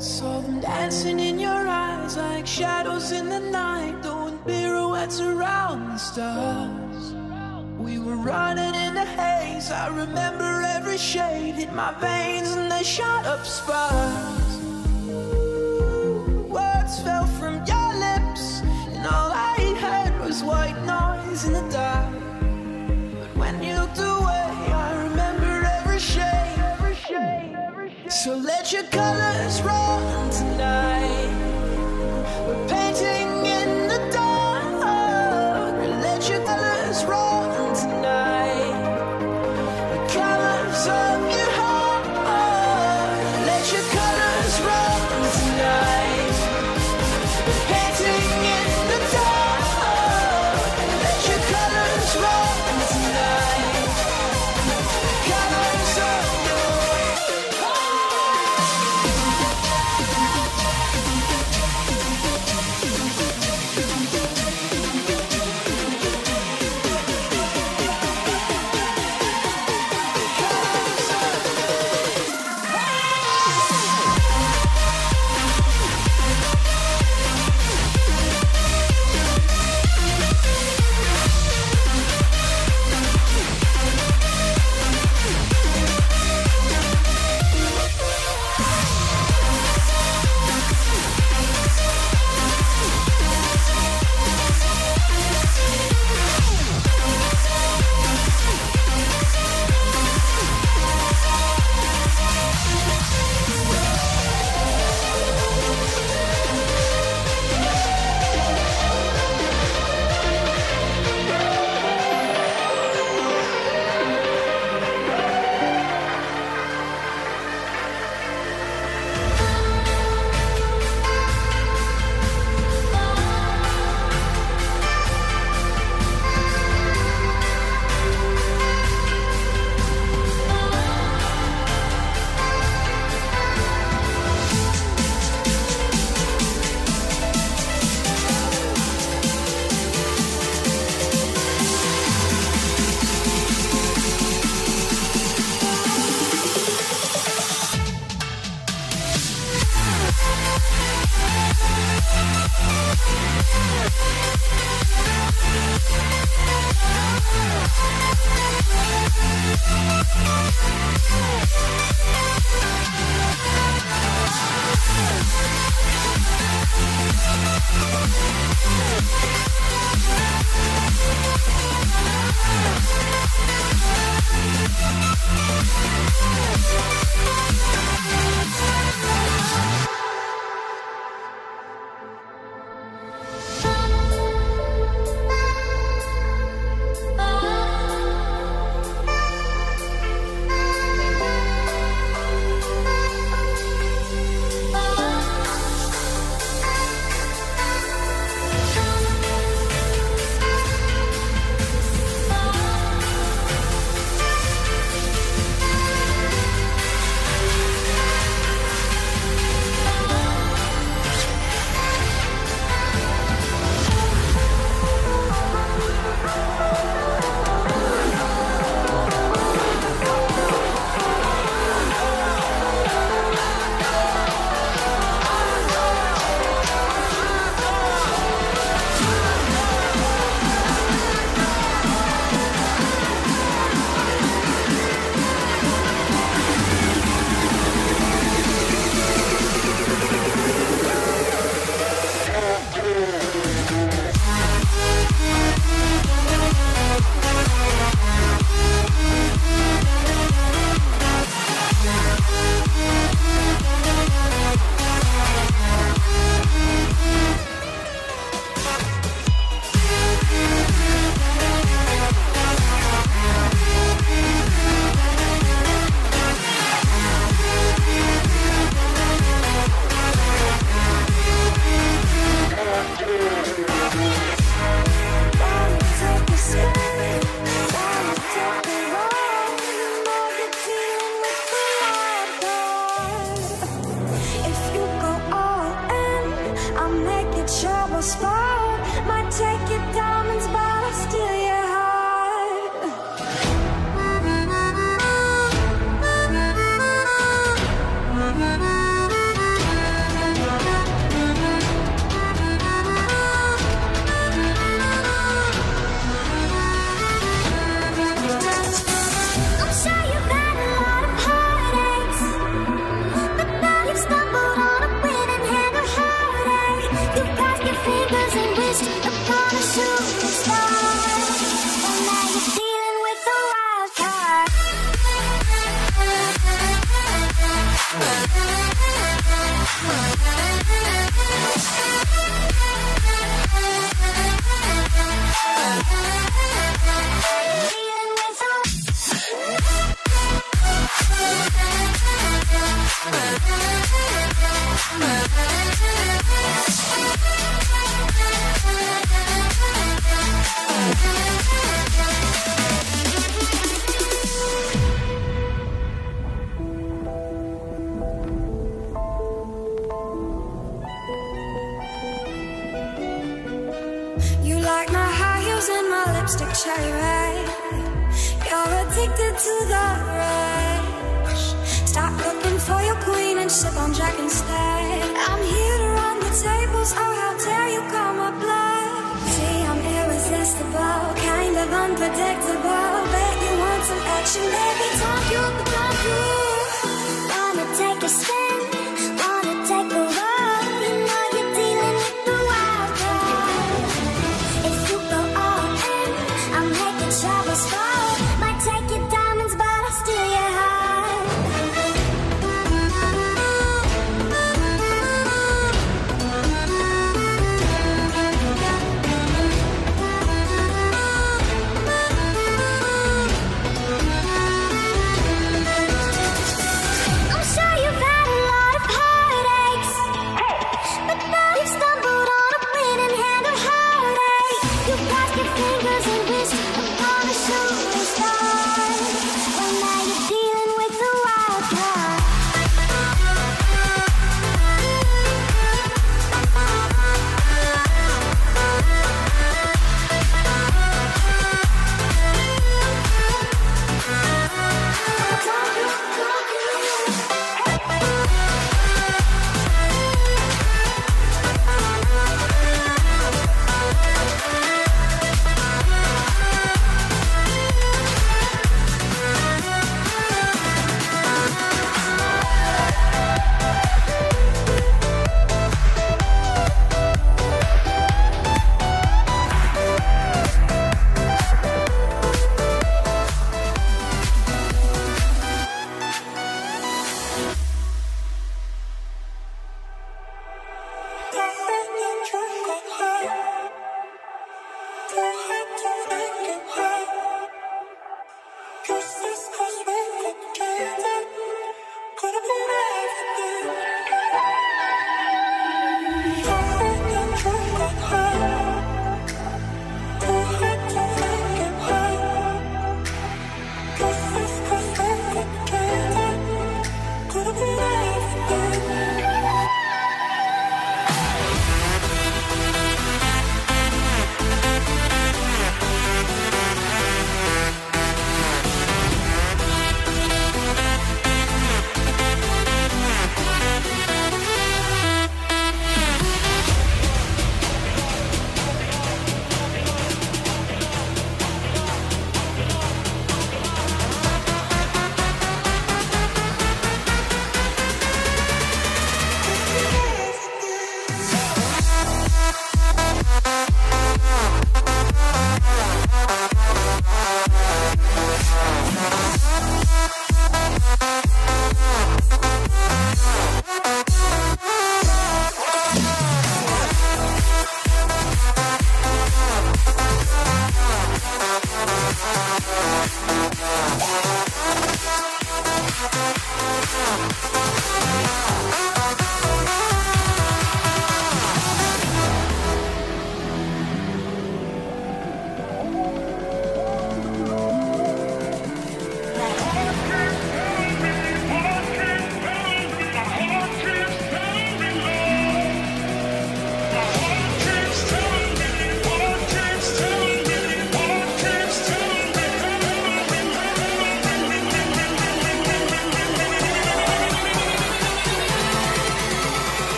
Saw them dancing in your eyes like shadows in the night, doing pirouettes around the stars. We were running in the haze. I remember every shade in my veins, and they shot up sparks. Ooh, words fell from your lips, and all I heard was white noise in the dark. But when you looked away, I remember every shade. Every shade, every shade. So let your colors run tonight.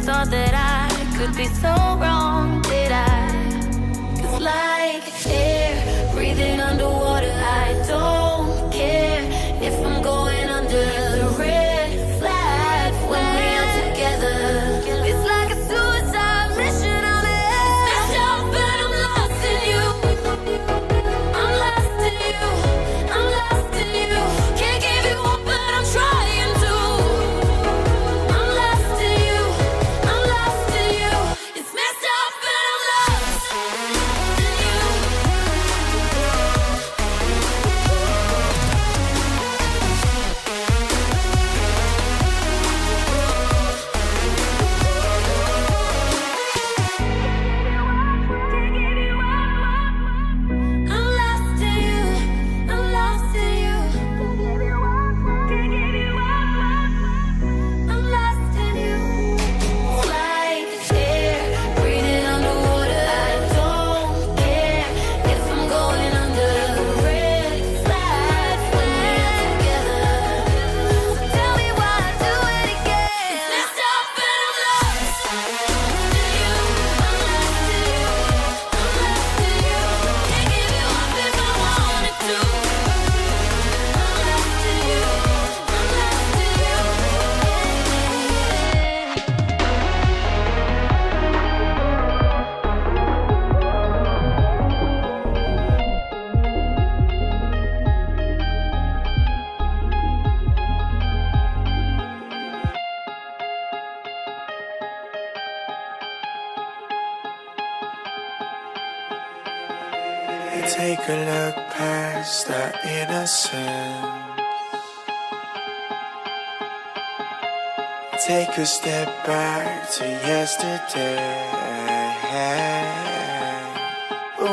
Thought that I could be so wrong,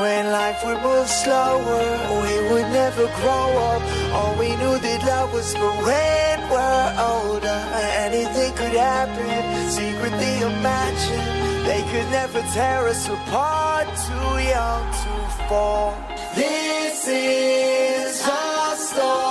When life would move slower, we would never grow up. All we knew that love was for when we're older. Anything could happen, secretly imagine. They could never tear us apart, too young to fall. This is our story.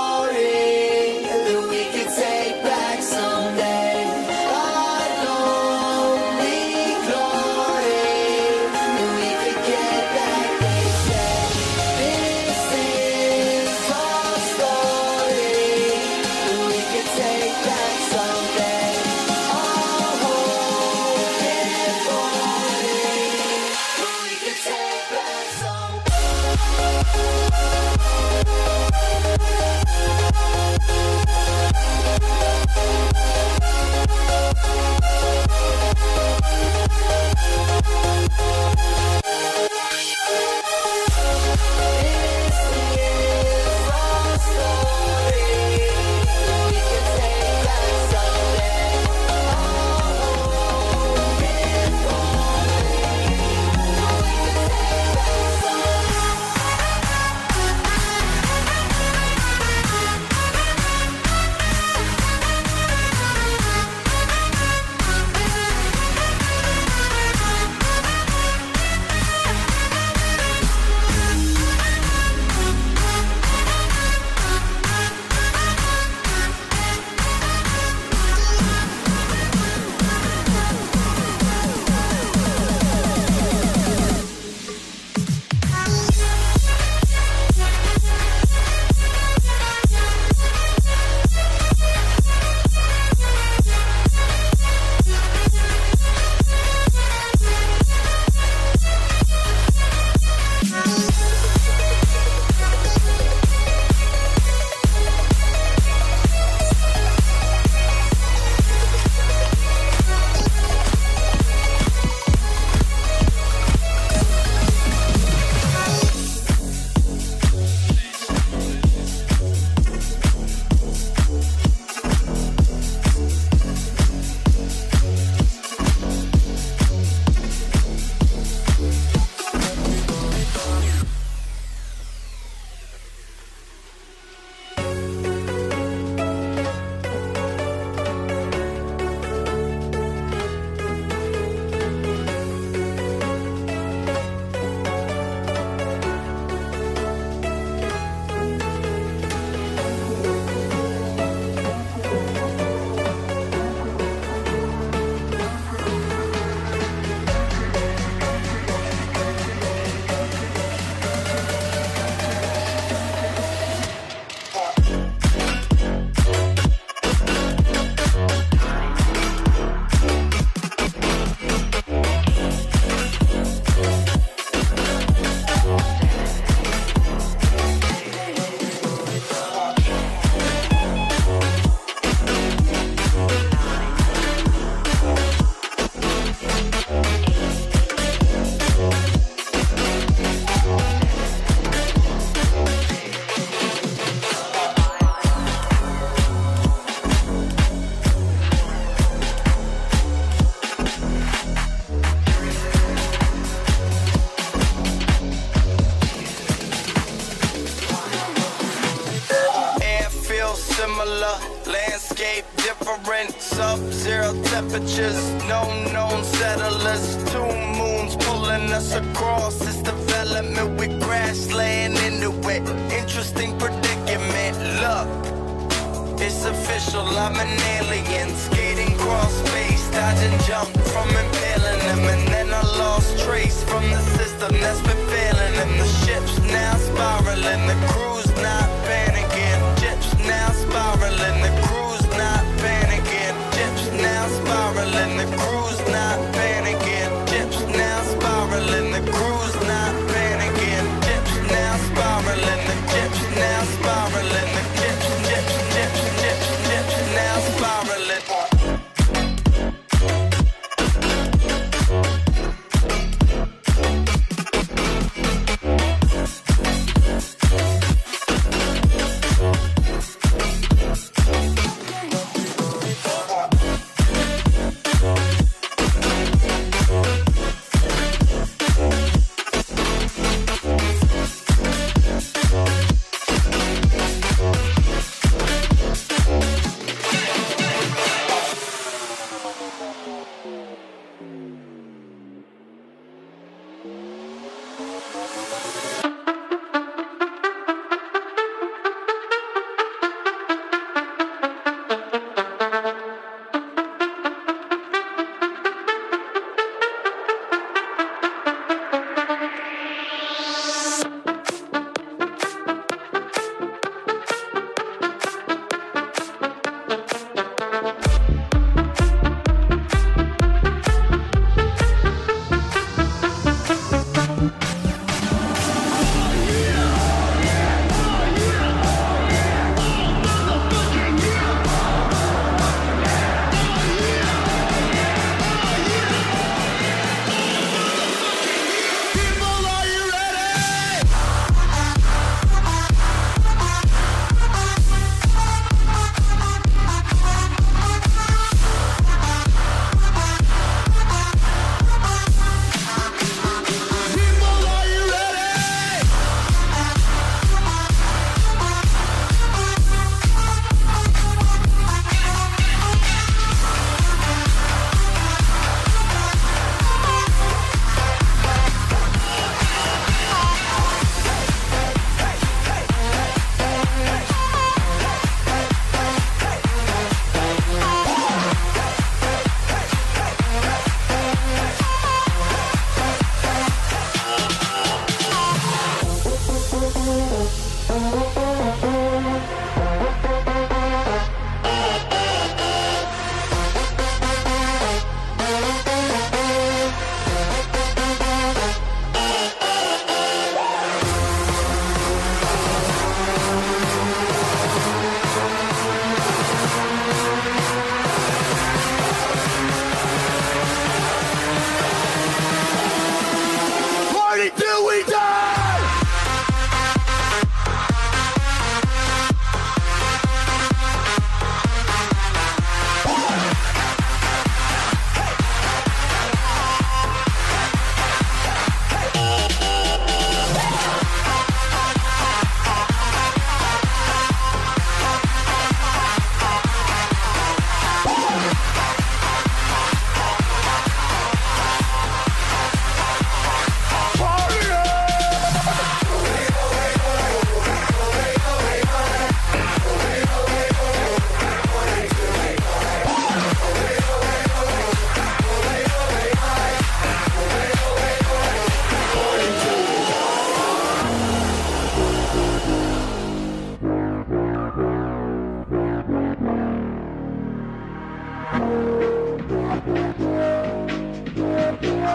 just know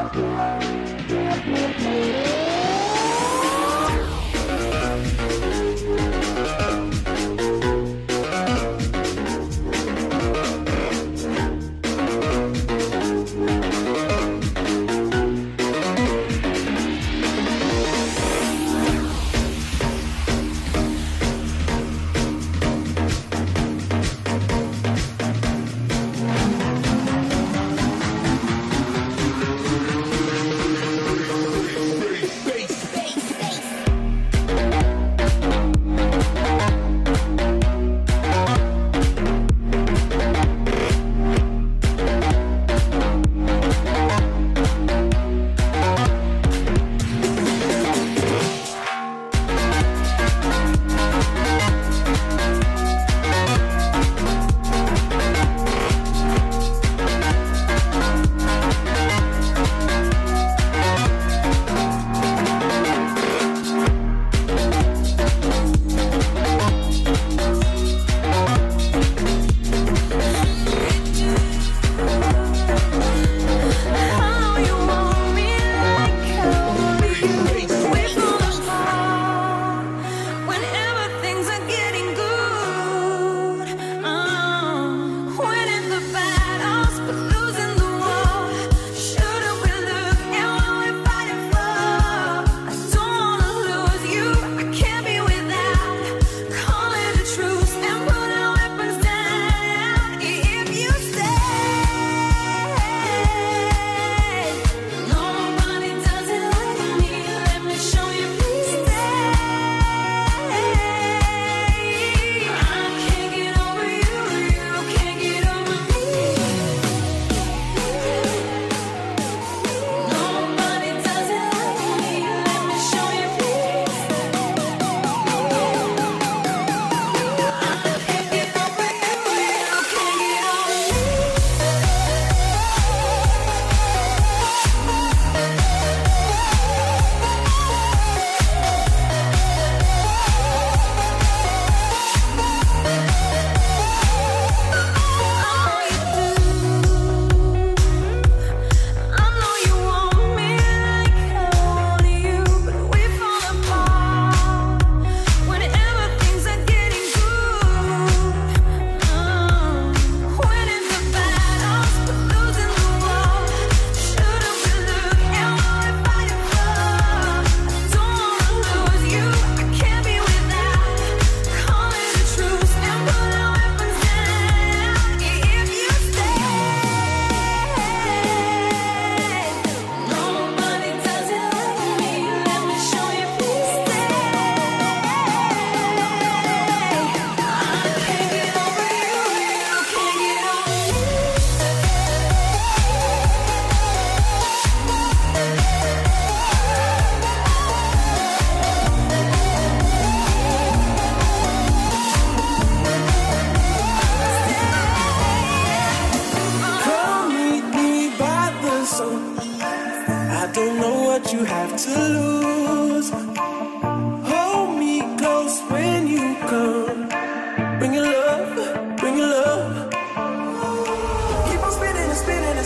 Don't worry, don't worry.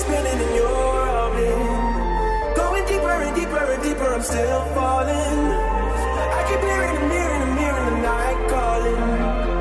spinning in your orbit. Going deeper and deeper and deeper, I'm still falling. I keep hearing the mirror, the mirror, the night calling.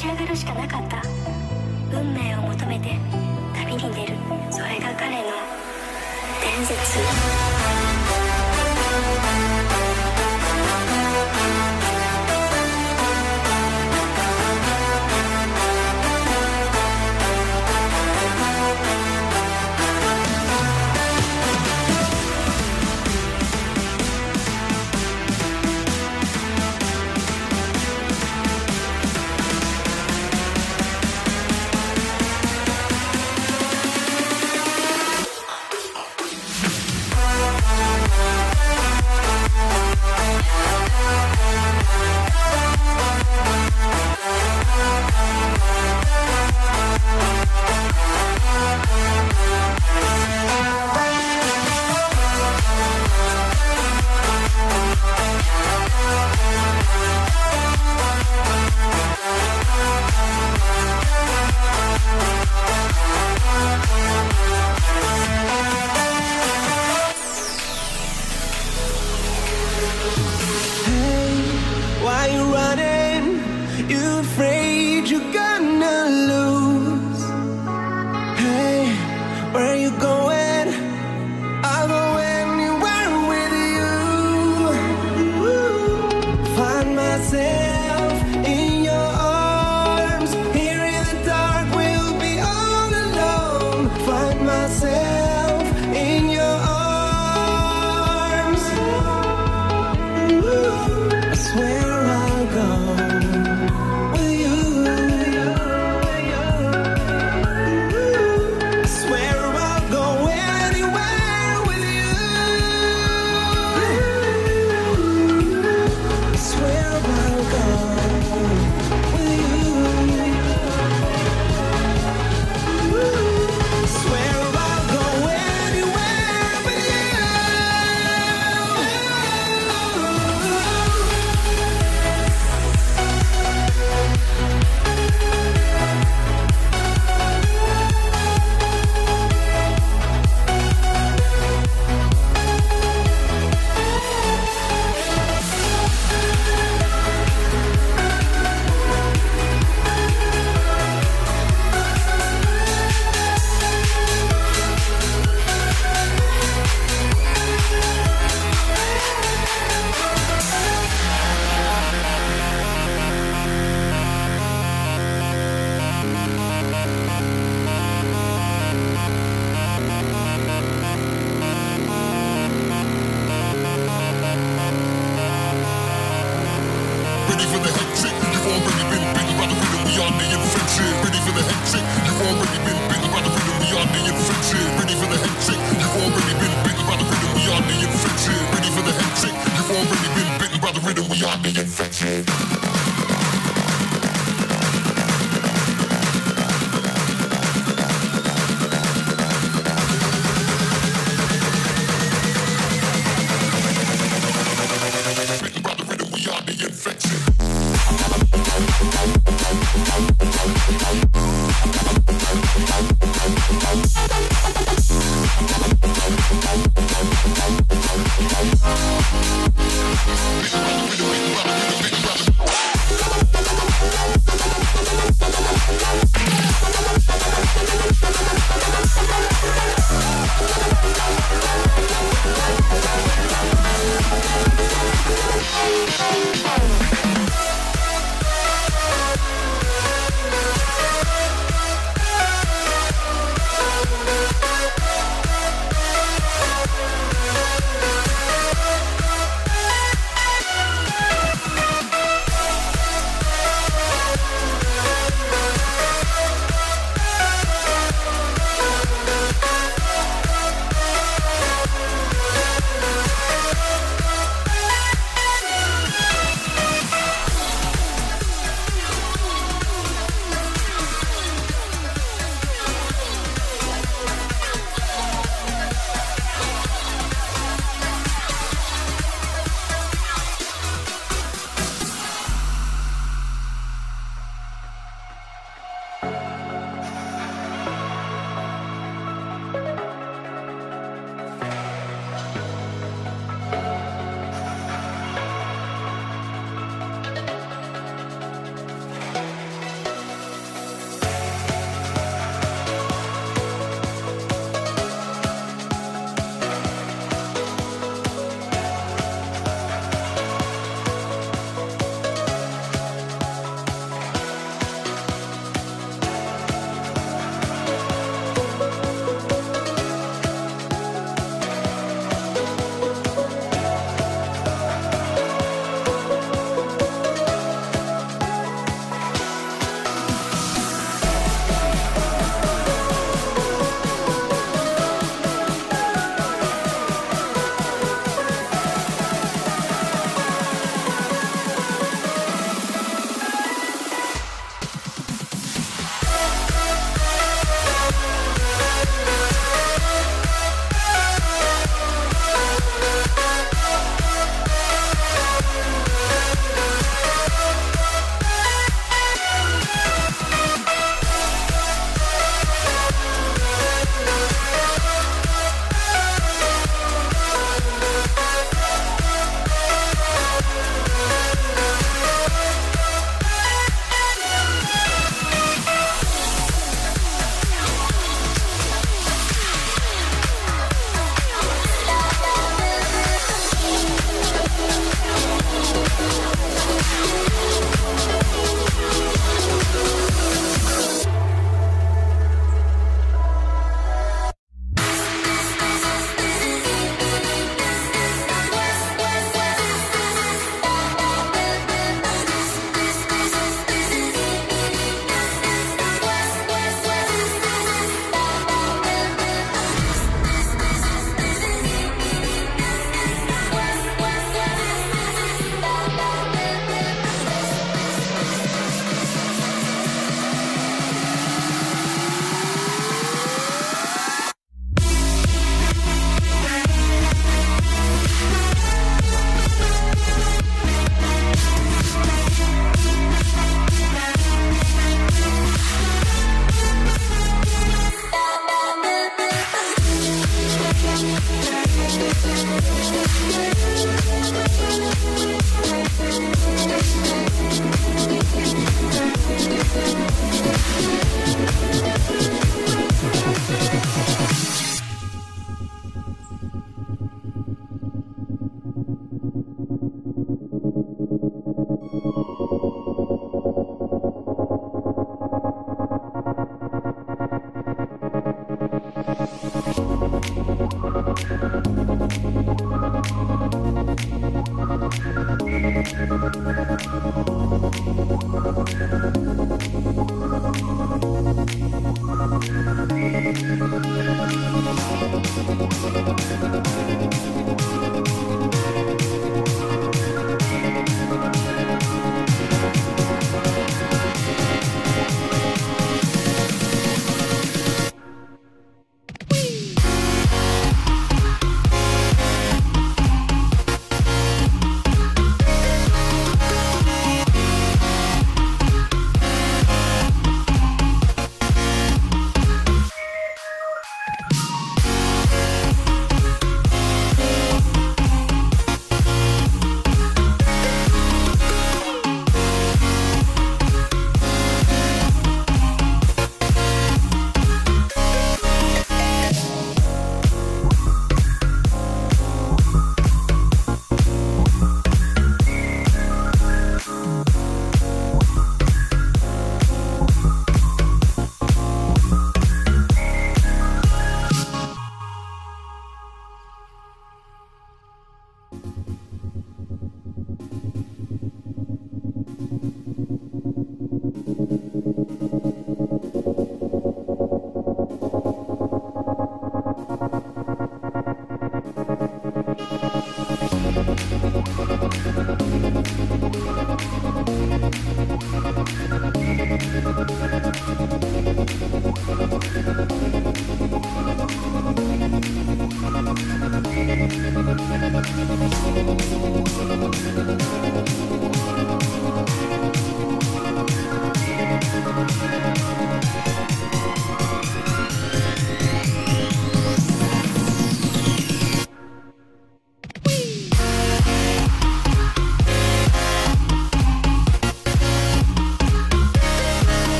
ち上がるしかなかった。運命を求めて旅に出る。それが彼の伝説。